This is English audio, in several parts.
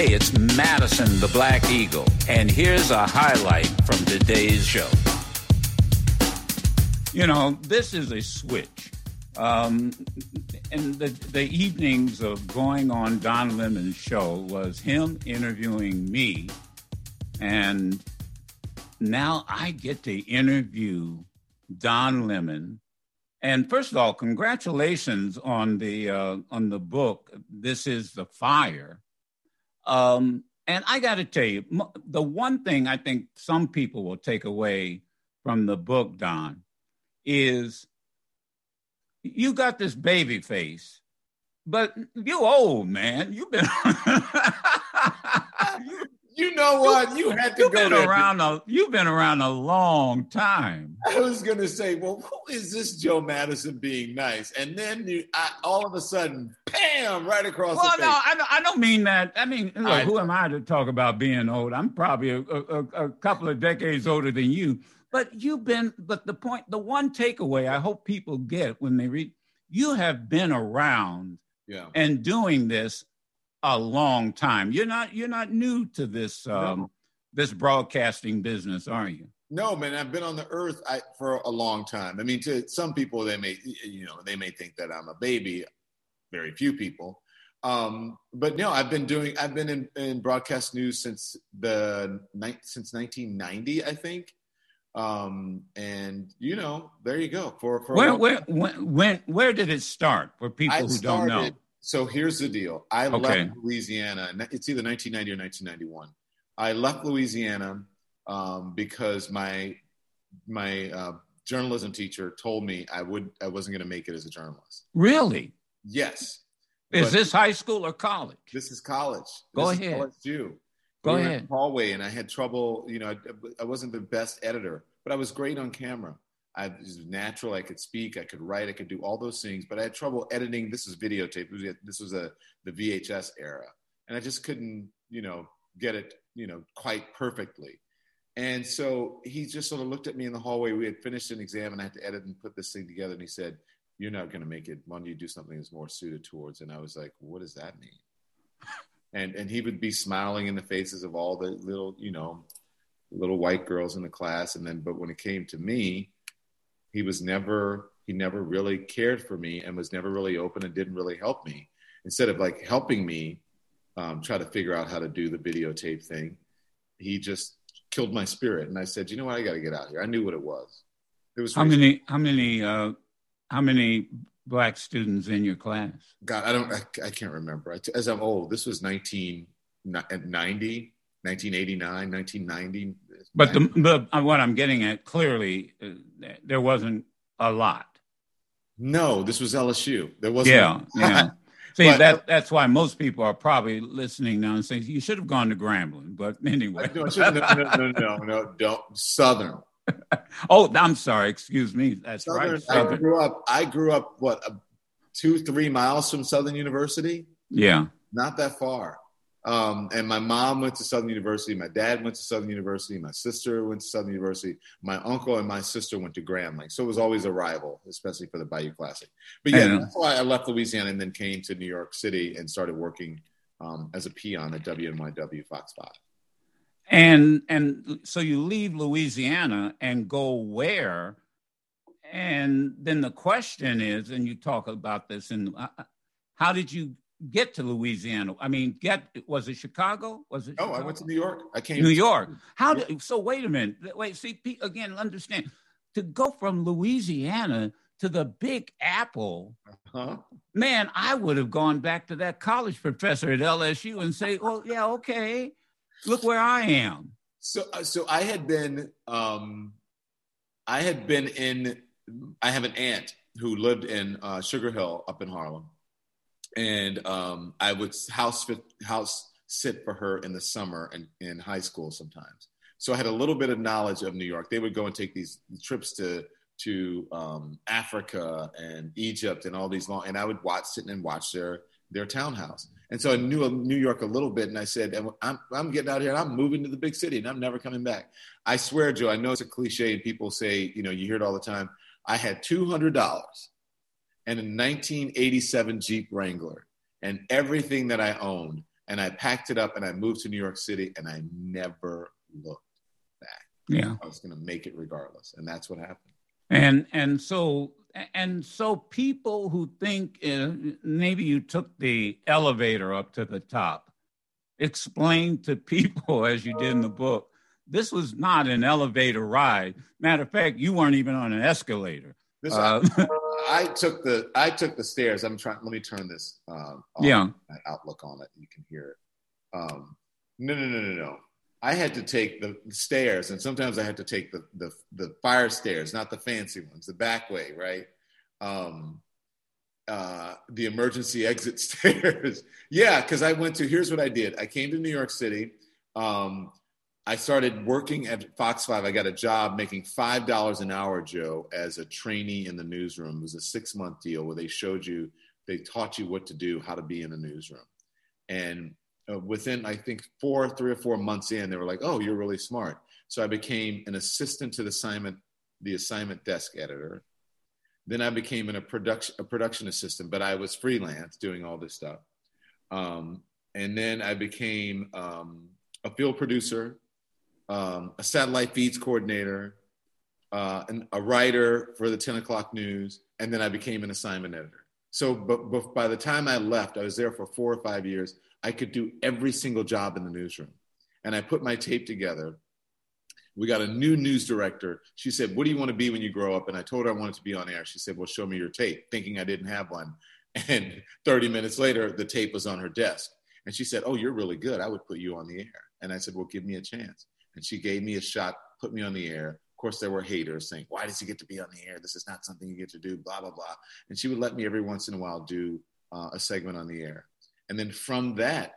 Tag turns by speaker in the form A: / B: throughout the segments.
A: Hey, it's Madison the Black Eagle, and here's a highlight from today's show. You know, this is a switch. Um, and the, the evenings of going on Don Lemon's show was him interviewing me, and now I get to interview Don Lemon. And first of all, congratulations on the uh, on the book. This is the fire. Um, and I got to tell you, the one thing I think some people will take away from the book, Don, is you got this baby face, but you old man. You've been
B: know what? You had to
A: you've
B: go
A: been around a you've been around a long time.
B: I was gonna say, well, who is this Joe Madison being nice? And then you, I, all of a sudden, bam, right across
A: Well,
B: the
A: no. I, I don't mean that. I mean, look,
B: I-
A: who am I to talk about being old? I'm probably a, a, a couple of decades older than you. But you've been. But the point, the one takeaway I hope people get when they read, you have been around
B: yeah.
A: and doing this a long time. You're not. You're not new to this. Um,
B: No.
A: This broadcasting business, are you?
B: No, man, I've been on the earth I, for a long time. I mean, to some people, they may, you know, they may think that I'm a baby. Very few people. Um, but no, I've been doing, I've been in, in broadcast news since the night, since 1990, I think. Um, and you know, there you go. For, for
A: Where, where, when, when, where did it start? For people
B: I
A: who don't know.
B: So here's the deal. I
A: Okay.
B: left Louisiana. It's either 1990 or 1991. I left Louisiana um, because my my uh, journalism teacher told me I would I wasn't going to make it as a journalist.
A: Really?
B: Yes,
A: Is
B: But-
A: this high school or college?
B: this is college.
A: Go
B: This is
A: ahead.
B: LSU.
A: Go
B: we
A: ahead.
B: hallway, and I had trouble. You know, I, I wasn't the best editor, but I was great on camera. I was natural. I could speak. I could write. I could do all those things. But I had trouble editing. This was videotape. Was, this was a the VHS era, and I just couldn't, you know, get it, you know, quite perfectly. And so he just sort of looked at me in the hallway. We had finished an exam, and I had to edit and put this thing together. And he said, "You're not going to make it. Why don't you do something that's more suited towards?" And I was like, "What does that mean?" and and he would be smiling in the faces of all the little you know little white girls in the class and then but when it came to me he was never he never really cared for me and was never really open and didn't really help me instead of like helping me um, try to figure out how to do the videotape thing he just killed my spirit and i said you know what i got to get out here i knew what it was it was
A: How many? How many? Uh, how many black students in your class?
B: God, I don't, I, I can't remember. I, as I'm old, this was 1990, 1989, 1990.
A: But the, the uh, what I'm getting at clearly, uh, there wasn't a lot.
B: no, this was LSU. There wasn't.
A: Yeah, yeah. See,
B: But-
A: that that's why most people are probably listening now and saying you should have gone to Grambling. But anyway.
B: no, no, no, no, no, don't. Southern.
A: oh, I'm sorry. Excuse me. That's
B: Southern.
A: right.
B: I grew up. I grew up what two, three miles from Southern University.
A: Yeah.
B: Not that far. Um, and my mom went to Southern University. My dad went to Southern University. My sister went to Southern University. My uncle and my sister went to Grambling. So it was always a rival, especially for the Bayou Classic. But yeah, that's why I left Louisiana and then came to New York City and started working um, as a peon at WNYW Fox 5.
A: And and so you leave Louisiana and go where? And then the question is, and you talk about this, and uh, how did you get to Louisiana? I mean, get was it Chicago? Was it?
B: Oh, I went to New York. I came
A: New York. How did? So wait a minute. Wait. See again. Understand to go from Louisiana to the Big Apple.
B: uh-huh.
A: Man, I would have gone back to that college professor at LSU and say, "Well, yeah, okay, look where I am."
B: So, uh, so I had been, um, I had been in. I have an aunt who lived in uh, Sugar Hill up in Harlem, and um, I would house fit, house sit for her in the summer and in high school sometimes. So I had a little bit of knowledge of New York. They would go and take these trips to to um, Africa and Egypt and all these long, and I would watch sit and watch their their townhouse. And so I knew New York a little bit, and I said, I'm, I'm getting out here and I'm moving to the big city and I'm never coming back. I swear, Joe, I know it's a cliche and people say, you know, you hear it all the time. I had $200 and a 1987 Jeep Wrangler and everything that I owned. And I packed it up and I moved to New York City and I never looked back.
A: Yeah.
B: I was going to make it regardless. And that's what happened.
A: And and so and so people who think uh, maybe you took the elevator up to the top, explain to people as you did in the book, this was not an elevator ride. Matter of fact, you weren't even on an escalator.
B: This, uh, I took the I took the stairs. I'm trying. Let me turn this. Um,
A: yeah.
B: Outlook on it. You can hear it. Um, no, no, no, no, no. I had to take the stairs, and sometimes I had to take the the, the fire stairs, not the fancy ones, the back way, right? Um, uh, the emergency exit stairs. yeah, because I went to. Here's what I did. I came to New York City. Um, I started working at Fox 5. I got a job making $5 an hour, Joe, as a trainee in the newsroom. It was a six month deal where they showed you, they taught you what to do, how to be in a newsroom. And uh, within, I think, four, three or four months in, they were like, oh, you're really smart. So I became an assistant to the assignment, the assignment desk editor. Then I became a, production, a production assistant, but I was freelance doing all this stuff. Um, and then I became um, a field producer um, a satellite feeds coordinator, uh, and a writer for the 10 o'clock news, and then I became an assignment editor. So, but, but by the time I left, I was there for four or five years. I could do every single job in the newsroom. And I put my tape together. We got a new news director. She said, What do you want to be when you grow up? And I told her I wanted to be on air. She said, Well, show me your tape, thinking I didn't have one. And 30 minutes later, the tape was on her desk. And she said, Oh, you're really good. I would put you on the air. And I said, Well, give me a chance and she gave me a shot, put me on the air. Of course, there were haters saying, "Why does he get to be on the air? This is not something you get to do." Blah blah blah. And she would let me every once in a while do uh, a segment on the air, and then from that,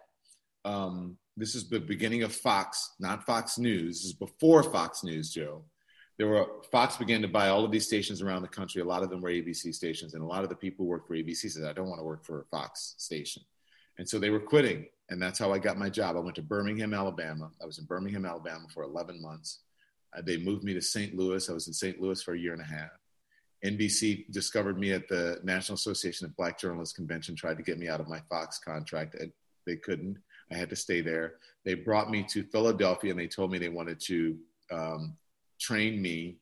B: um, this is the beginning of Fox, not Fox News. This is before Fox News, Joe. There were Fox began to buy all of these stations around the country. A lot of them were ABC stations, and a lot of the people who worked for ABC said, "I don't want to work for a Fox station," and so they were quitting and that's how I got my job. I went to Birmingham, Alabama. I was in Birmingham, Alabama for 11 months. Uh, they moved me to St. Louis. I was in St. Louis for a year and a half. NBC discovered me at the National Association of Black Journalists convention, tried to get me out of my Fox contract. And they couldn't. I had to stay there. They brought me to Philadelphia and they told me they wanted to um, train me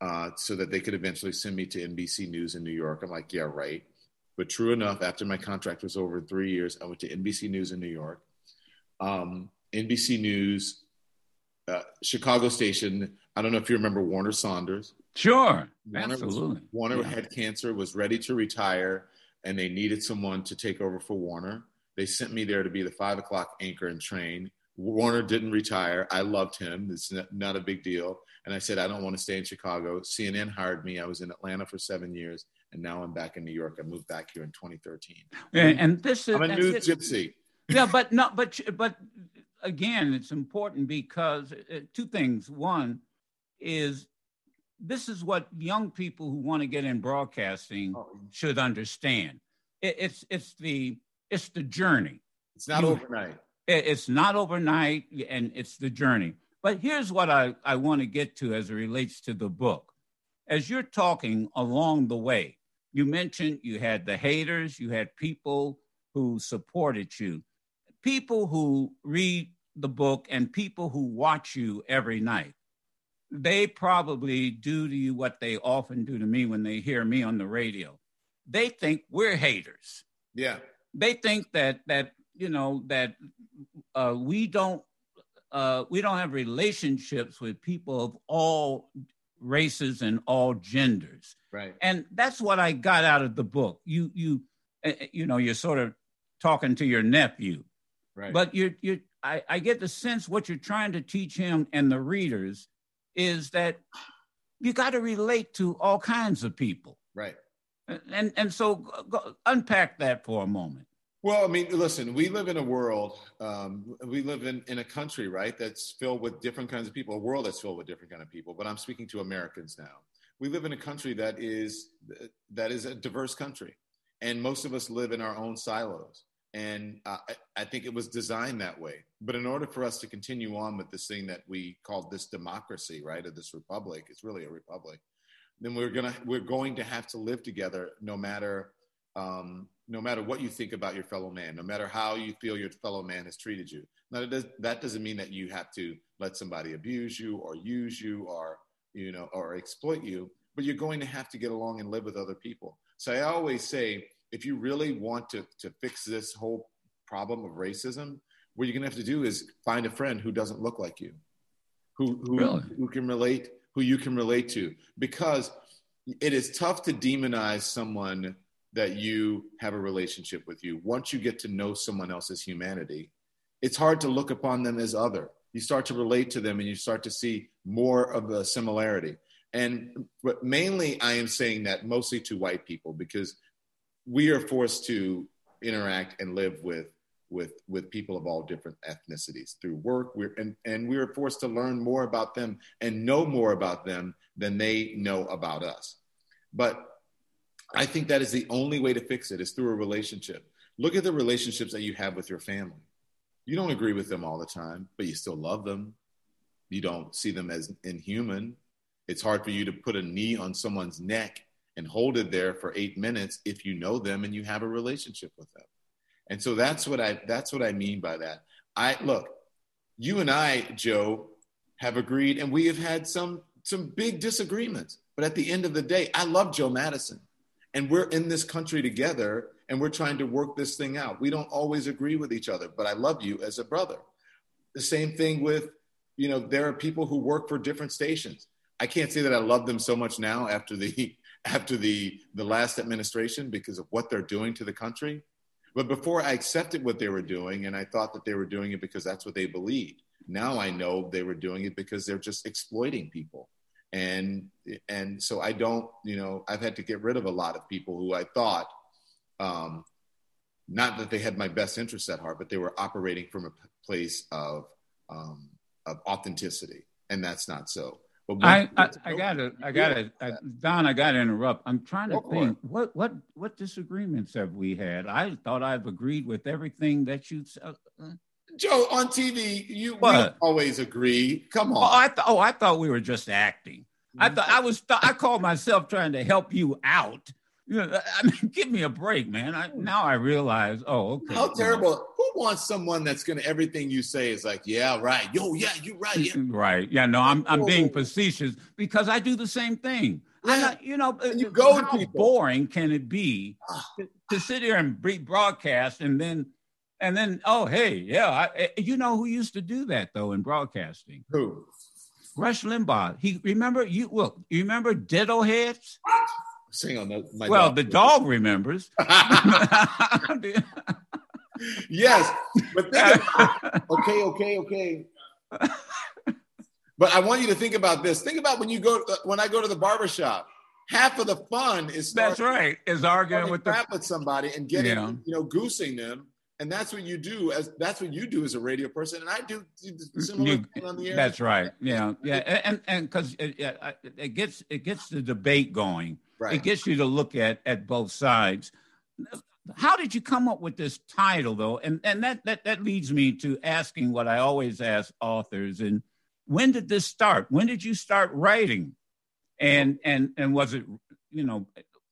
B: uh, so that they could eventually send me to NBC News in New York. I'm like, yeah, right. But true enough, after my contract was over three years, I went to NBC News in New York. Um, NBC News, uh, Chicago station. I don't know if you remember Warner Saunders.
A: Sure,
B: Warner
A: absolutely.
B: Was, Warner yeah. had cancer, was ready to retire, and they needed someone to take over for Warner. They sent me there to be the five o'clock anchor and train. Warner didn't retire. I loved him. It's not a big deal. And I said, I don't want to stay in Chicago. CNN hired me. I was in Atlanta for seven years and now I'm back in New York. I moved back here in 2013.
A: And, and this is
B: I'm a new gypsy.
A: yeah, but not but but again, it's important because uh, two things. One is this is what young people who want to get in broadcasting oh. should understand. It, it's it's the it's the journey.
B: It's not you, overnight.
A: It, it's not overnight, and it's the journey. But here's what I, I want to get to as it relates to the book. As you're talking along the way, you mentioned you had the haters, you had people who supported you, people who read the book, and people who watch you every night. They probably do to you what they often do to me when they hear me on the radio. They think we're haters.
B: Yeah.
A: They think that that you know that uh, we don't uh, we don't have relationships with people of all races and all genders.
B: Right.
A: And that's what I got out of the book. You you uh, you know you're sort of talking to your nephew.
B: Right.
A: But you're you I, I get the sense what you're trying to teach him and the readers is that you got to relate to all kinds of people.
B: Right.
A: And and so go, unpack that for a moment.
B: Well, I mean, listen, we live in a world, um, we live in, in a country, right, that's filled with different kinds of people, a world that's filled with different kind of people. But I'm speaking to Americans now. We live in a country that is that is a diverse country, and most of us live in our own silos. And uh, I, I think it was designed that way. But in order for us to continue on with this thing that we call this democracy, right, or this republic, it's really a republic. Then we're gonna we're going to have to live together, no matter um, no matter what you think about your fellow man, no matter how you feel your fellow man has treated you. Now, that, does, that doesn't mean that you have to let somebody abuse you or use you or, you know, or exploit you, but you're going to have to get along and live with other people. So I always say, if you really want to, to fix this whole problem of racism, what you're going to have to do is find a friend who doesn't look like you, who, who, really? who can relate, who you can relate to, because it is tough to demonize someone that you have a relationship with you. Once you get to know someone else's humanity, it's hard to look upon them as other. You start to relate to them and you start to see more of a similarity. And but mainly I am saying that mostly to white people because we are forced to interact and live with with with people of all different ethnicities through work we're and, and we are forced to learn more about them and know more about them than they know about us but I think that is the only way to fix it is through a relationship. Look at the relationships that you have with your family. You don't agree with them all the time, but you still love them. You don't see them as inhuman. It's hard for you to put a knee on someone's neck and hold it there for eight minutes if you know them and you have a relationship with them. And so that's what I that's what I mean by that. I look, you and I, Joe, have agreed, and we have had some some big disagreements. But at the end of the day, I love Joe Madison and we're in this country together and we're trying to work this thing out. We don't always agree with each other, but I love you as a brother. The same thing with, you know, there are people who work for different stations. I can't say that I love them so much now after the after the the last administration because of what they're doing to the country. But before I accepted what they were doing and I thought that they were doing it because that's what they believed. Now I know they were doing it because they're just exploiting people and and so I don't, you know, I've had to get rid of a lot of people who I thought, um, not that they had my best interests at heart, but they were operating from a place of um, of authenticity, and that's not so.
A: But I, I, I gotta, I gotta, I, Don, I gotta interrupt. I'm trying to think what, what, what disagreements have we had? I thought I've agreed with everything that you. Uh,
B: Joe, on TV, you always agree. Come on.
A: Oh, I th- oh, I thought we were just acting. I thought I was. Th- I called myself trying to help you out. You know, I mean, give me a break, man. I, now I realize. Oh, okay.
B: How terrible! Who wants someone that's gonna everything you say is like, yeah, right. Yo, yeah, you're right. Yeah.
A: Right. Yeah. No, I'm I'm being facetious because I do the same thing. Yeah. Not, you know,
B: you go
A: how
B: people.
A: boring can it be ah. to, to sit here and broadcast and then and then, oh, hey, yeah, I, eh, you know who used to do that though in broadcasting?
B: Who?
A: Rush Limbaugh. He remember you. Well, you remember Ditto Heads?
B: Sing on the, my
A: well, dog. the dog remembers.
B: yes, but think about, okay, okay, okay. But I want you to think about this. Think about when you go when I go to the barbershop. Half of the fun is
A: that's right is arguing with
B: the with somebody and getting yeah. you know goosing them and that's what you do as that's what you do as a radio person. And i do similar you, on the air.
A: that's right. Yeah yeah. And and because it, it, gets it gets the debate going. Right. it gets you to look at at both sides. How did you come up with this title though? And and that that that leads me to asking what i always ask authors and when did this start? When did you start writing? And and and was it you know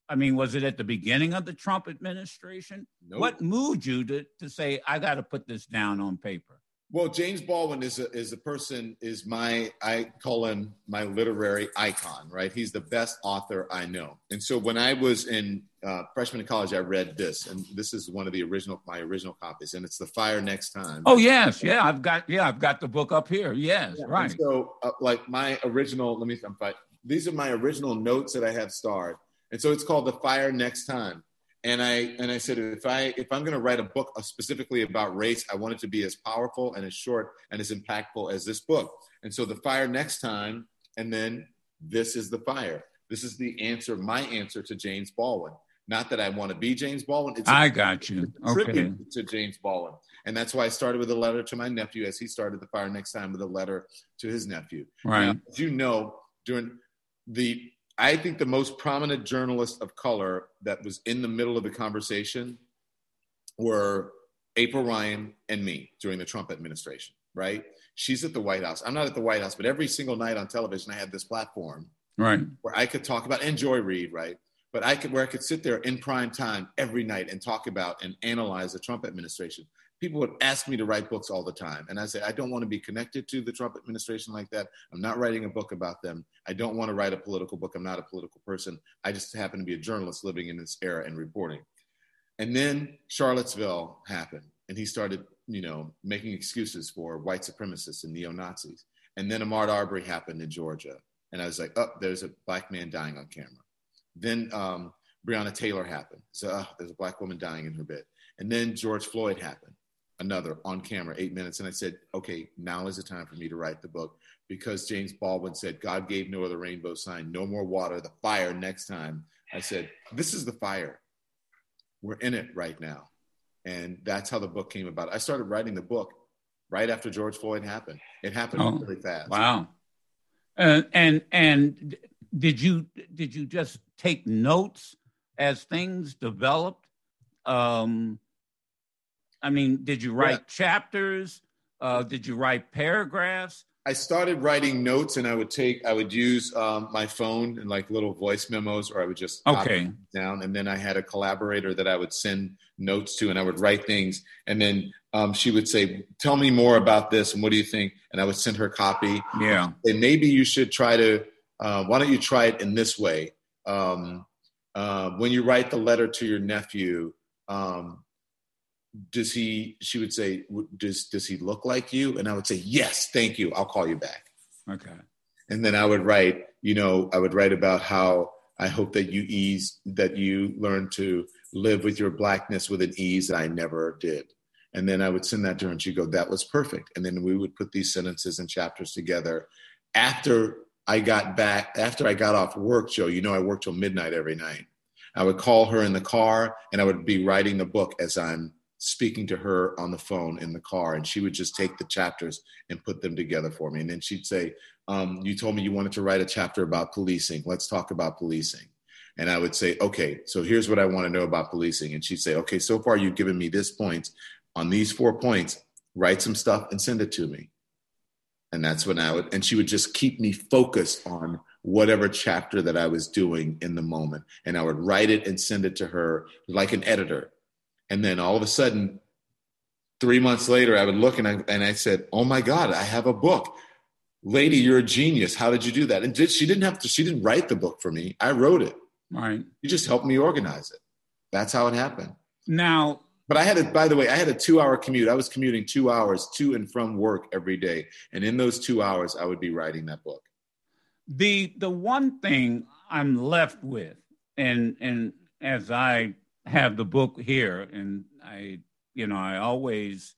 A: I mean, was it at the beginning of the Trump administration? Nope. What moved you to, to say, I got to put this down on paper?
B: Well, James Baldwin is a, is a person, is my, I call him my literary icon, right? He's the best author I know. And so when I was in uh, freshman in college, I read this, and this is one of the original, my original copies, and it's The Fire Next Time.
A: Oh, yes. Yeah. I've got, yeah, I've got the book up here. Yes. Yeah. Right.
B: So, uh, like my original, let me, I'm, these are my original notes that I have starred and so it's called the fire next time. And i and i said if i if i'm going to write a book specifically about race i want it to be as powerful and as short and as impactful as this book. And so the fire next time and then this is the fire. This is the answer my answer to james baldwin. Not that i want to be james baldwin
A: it's I got you. okay.
B: to james baldwin. And that's why i started with a letter to my nephew as he started the fire next time with a letter to his nephew.
A: Right.
B: Now, as you know during the I think the most prominent journalist of color that was in the middle of the conversation were April Ryan and me during the Trump administration, right? She's at the White House. I'm not at the White House, but every single night on television, I had this platform
A: right
B: where I could talk about and Joy Reid, right? but I could where I could sit there in prime time every night and talk about and analyze the Trump administration. People would ask me to write books all the time, and I say I don't want to be connected to the Trump administration like that. I'm not writing a book about them. I don't want to write a political book. I'm not a political person. I just happen to be a journalist living in this era and reporting. And then Charlottesville happened, and he started, you know, making excuses for white supremacists and neo Nazis. And then Ahmaud Arbery happened in Georgia, and I was like, oh, there's a black man dying on camera. Then um, Breonna Taylor happened. So uh, there's a black woman dying in her bed. And then George Floyd happened, another on camera, eight minutes. And I said, okay, now is the time for me to write the book because James Baldwin said, God gave no other rainbow sign, no more water, the fire next time. I said, this is the fire. We're in it right now. And that's how the book came about. I started writing the book right after George Floyd happened. It happened oh, really fast.
A: Wow. Uh, and and did you did you just take notes as things developed? Um, I mean, did you write yeah. chapters? Uh, did you write paragraphs?
B: I started writing notes, and I would take, I would use um, my phone and like little voice memos, or I would just
A: okay
B: down. And then I had a collaborator that I would send notes to, and I would write things. And then um, she would say, "Tell me more about this, and what do you think?" And I would send her a copy.
A: Yeah.
B: And maybe you should try to uh, why don't you try it in this way? Um, uh, when you write the letter to your nephew, um, does he? She would say, does does he look like you? And I would say, yes, thank you. I'll call you back.
A: Okay.
B: And then I would write, you know, I would write about how I hope that you ease, that you learn to live with your blackness with an ease that I never did. And then I would send that to her and she'd go, that was perfect. And then we would put these sentences and chapters together after I got back after I got off work, Joe. You know, I worked till midnight every night. I would call her in the car and I would be writing the book as I'm speaking to her on the phone in the car. And she would just take the chapters and put them together for me. And then she'd say, um, You told me you wanted to write a chapter about policing. Let's talk about policing. And I would say, Okay, so here's what I want to know about policing. And she'd say, Okay, so far you've given me this point. On these four points, write some stuff and send it to me and that's when I would, and she would just keep me focused on whatever chapter that I was doing in the moment. And I would write it and send it to her like an editor. And then all of a sudden, three months later, I would look and I, and I said, Oh my God, I have a book. Lady, you're a genius. How did you do that? And did, she didn't have to, she didn't write the book for me. I wrote it.
A: Right.
B: You just helped me organize it. That's how it happened.
A: Now,
B: but I had a, by the way, I had a two hour commute. I was commuting two hours to and from work every day. And in those two hours, I would be writing that book.
A: The, the one thing I'm left with, and, and as I have the book here, and I, you know, I always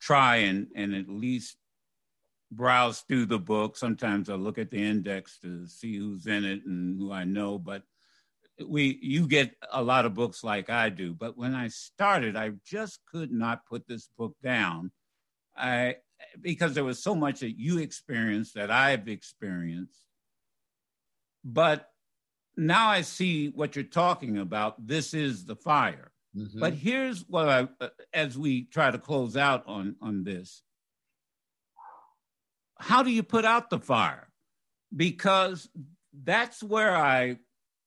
A: try and, and at least browse through the book. Sometimes I look at the index to see who's in it and who I know, but we you get a lot of books like I do, but when I started, I just could not put this book down. I because there was so much that you experienced that I've experienced. But now I see what you're talking about. This is the fire. Mm-hmm. But here's what I, as we try to close out on on this. How do you put out the fire? Because that's where I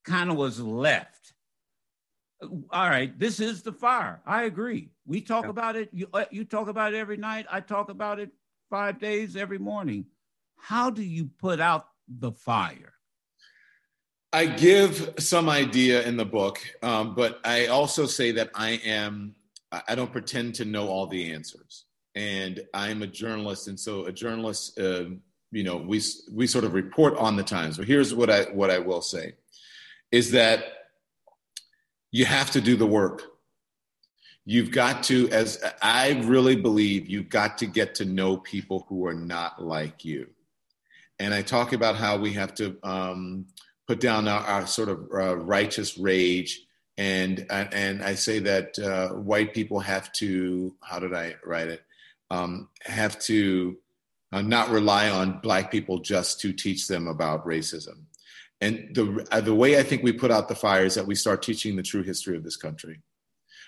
A: kind of was left. All right, this is the fire. I agree. We talk yeah. about it. You, uh, you talk about it every night. I talk about it five days every morning. How do you put out the fire?
B: I give some idea in the book, um, but I also say that I am, I don't pretend to know all the answers. And I'm a journalist. And so a journalist, uh, you know, we, we sort of report on the times. But here's what I, what I will say is that you have to do the work. You've got to, as I really believe, you've got to get to know people who are not like you. And I talk about how we have to um, put down our, our sort of uh, righteous rage. And, and I say that uh, white people have to, how did I write it? Um, have to uh, not rely on black people just to teach them about racism and the, uh, the way I think we put out the fire is that we start teaching the true history of this country.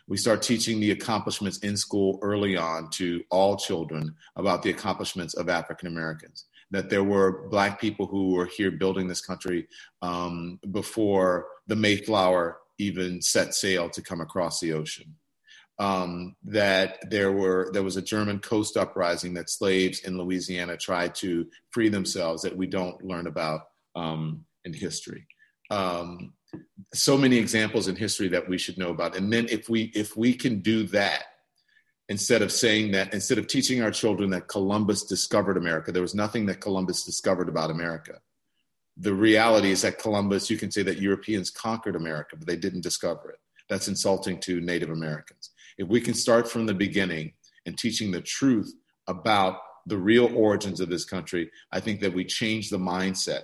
B: We start teaching the accomplishments in school early on to all children about the accomplishments of African Americans. That there were black people who were here building this country um, before the Mayflower even set sail to come across the ocean. Um, that there were there was a German coast uprising that slaves in Louisiana tried to free themselves that we don't learn about um, in history. Um, so many examples in history that we should know about, and then if we if we can do that instead of saying that instead of teaching our children that Columbus discovered America, there was nothing that Columbus discovered about America the reality is that Columbus, you can say that Europeans conquered America, but they didn't discover it. That's insulting to Native Americans. If we can start from the beginning and teaching the truth about the real origins of this country, I think that we change the mindset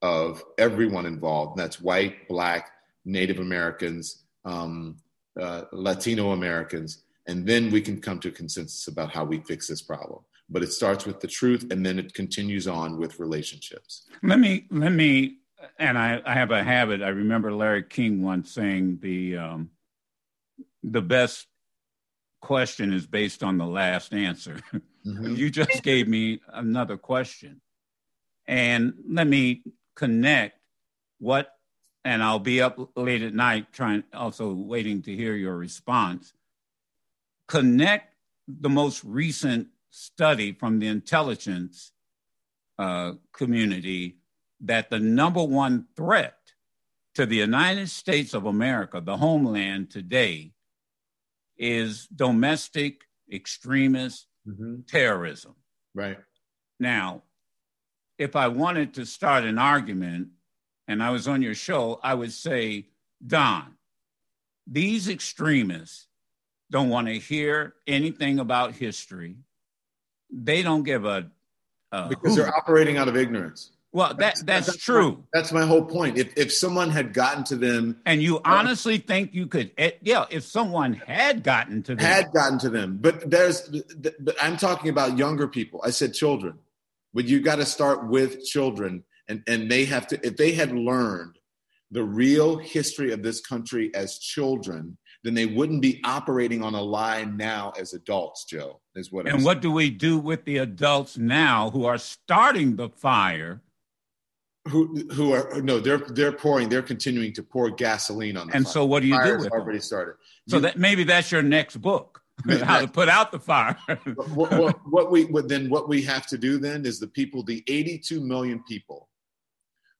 B: of everyone involved. That's white, black, Native Americans, um, uh, Latino Americans, and then we can come to a consensus about how we fix this problem but it starts with the truth and then it continues on with relationships.
A: Let me, let me, and I, I have a habit. I remember Larry King once saying the, um, the best question is based on the last answer. Mm-hmm. you just gave me another question. And let me connect what, and I'll be up late at night trying, also waiting to hear your response. Connect the most recent study from the intelligence uh, community that the number one threat to the United States of America, the homeland today, is domestic extremist mm-hmm. terrorism.
B: Right.
A: Now, if I wanted to start an argument and I was on your show, I would say, Don, these extremists don't want to hear anything about history they don't give a,
B: a because they're operating out of ignorance.
A: Well, that that's, that's, that's true.
B: My, that's my whole point. If if someone had gotten to them,
A: and you honestly think you could, eh, yeah, if someone had gotten to them,
B: had gotten to them, but there's, but I'm talking about younger people. I said children, but you got to start with children, and and they have to. If they had learned the real history of this country as children, then they wouldn't be operating on a line now as adults, Joe, is what
A: And I'm what saying. do we do with the adults now who are starting the fire?
B: Who, who are no they're they're pouring they're continuing to pour gasoline on the
A: and
B: fire.
A: so what do you
B: Fire's
A: do with
B: already them? started
A: so you, that maybe that's your next book how to put out the fire
B: what, what, what, we what, then what we have to do then is the people the 82 million people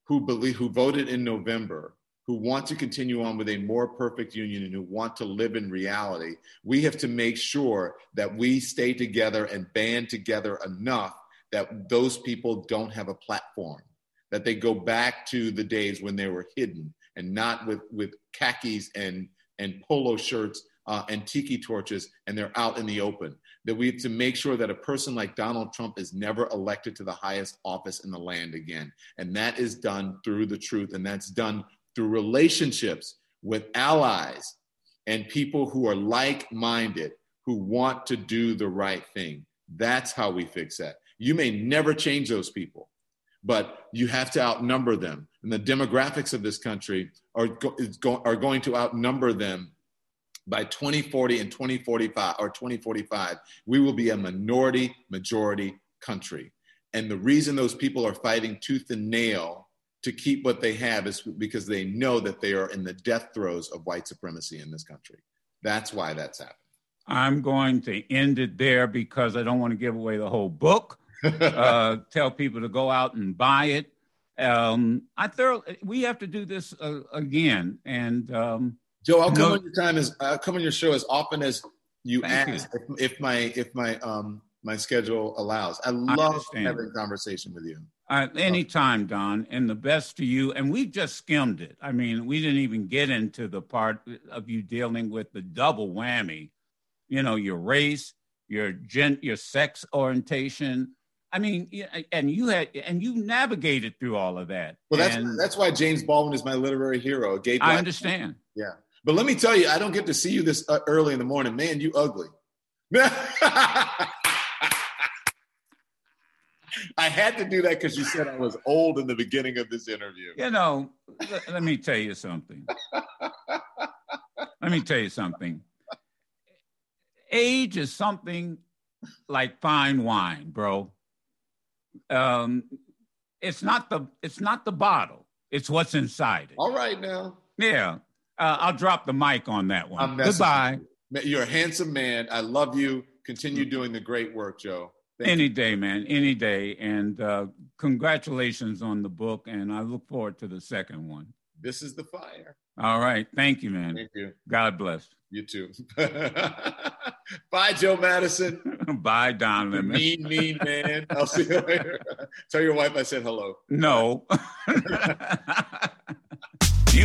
B: who believe who voted in november who want to continue on with a more perfect union and who want to live in reality, we have to make sure that we stay together and band together enough that those people don't have a platform, that they go back to the days when they were hidden and not with, with khakis and, and polo shirts uh, and tiki torches and they're out in the open. That we have to make sure that a person like Donald Trump is never elected to the highest office in the land again. And that is done through the truth and that's done through relationships with allies and people who are like minded, who want to do the right thing. That's how we fix that. You may never change those people, but you have to outnumber them. And the demographics of this country are, go, are going to outnumber them by 2040 and 2045 or 2045. We will be a minority majority country. And the reason those people are fighting tooth and nail to keep what they have is because they know that they are in the death throes of white supremacy in this country. That's why that's happening.
A: I'm going to end it there because I don't want to give away the whole book. uh, tell people to go out and buy it. Um, I thoroughly, we have to do this uh, again. And um,
B: Joe, I'll come no, on your time as I'll come on your show as often as you ask. You. If, if, my if my um my schedule allows, I love I having a conversation with you.
A: Uh, anytime, Don, and the best to you. And we just skimmed it. I mean, we didn't even get into the part of you dealing with the double whammy. You know, your race, your gen, your sex orientation. I mean, and you had and you navigated through all of that.
B: Well, that's
A: and,
B: that's why James Baldwin is my literary hero.
A: Gay I understand.
B: Yeah, but let me tell you, I don't get to see you this uh, early in the morning. Man, you ugly. I had to do that because you said I was old in the beginning of this interview.
A: You know, let, let me tell you something. let me tell you something. Age is something like fine wine, bro. um, it's not the it's not the bottle. It's what's inside it.
B: All right now.
A: Yeah. Uh, I'll drop the mic on that one. Goodbye.
B: You're a handsome man. I love you. Continue doing the great work, Joe.
A: Thank any you. day, man. Any day. And uh, congratulations on the book. And I look forward to the second one.
B: This is the fire.
A: All right. Thank you, man.
B: Thank you.
A: God bless.
B: You too. Bye, Joe Madison.
A: Bye, Don Lemon.
B: Mean, mean man. I'll see you later. Tell your wife I said hello.
A: No.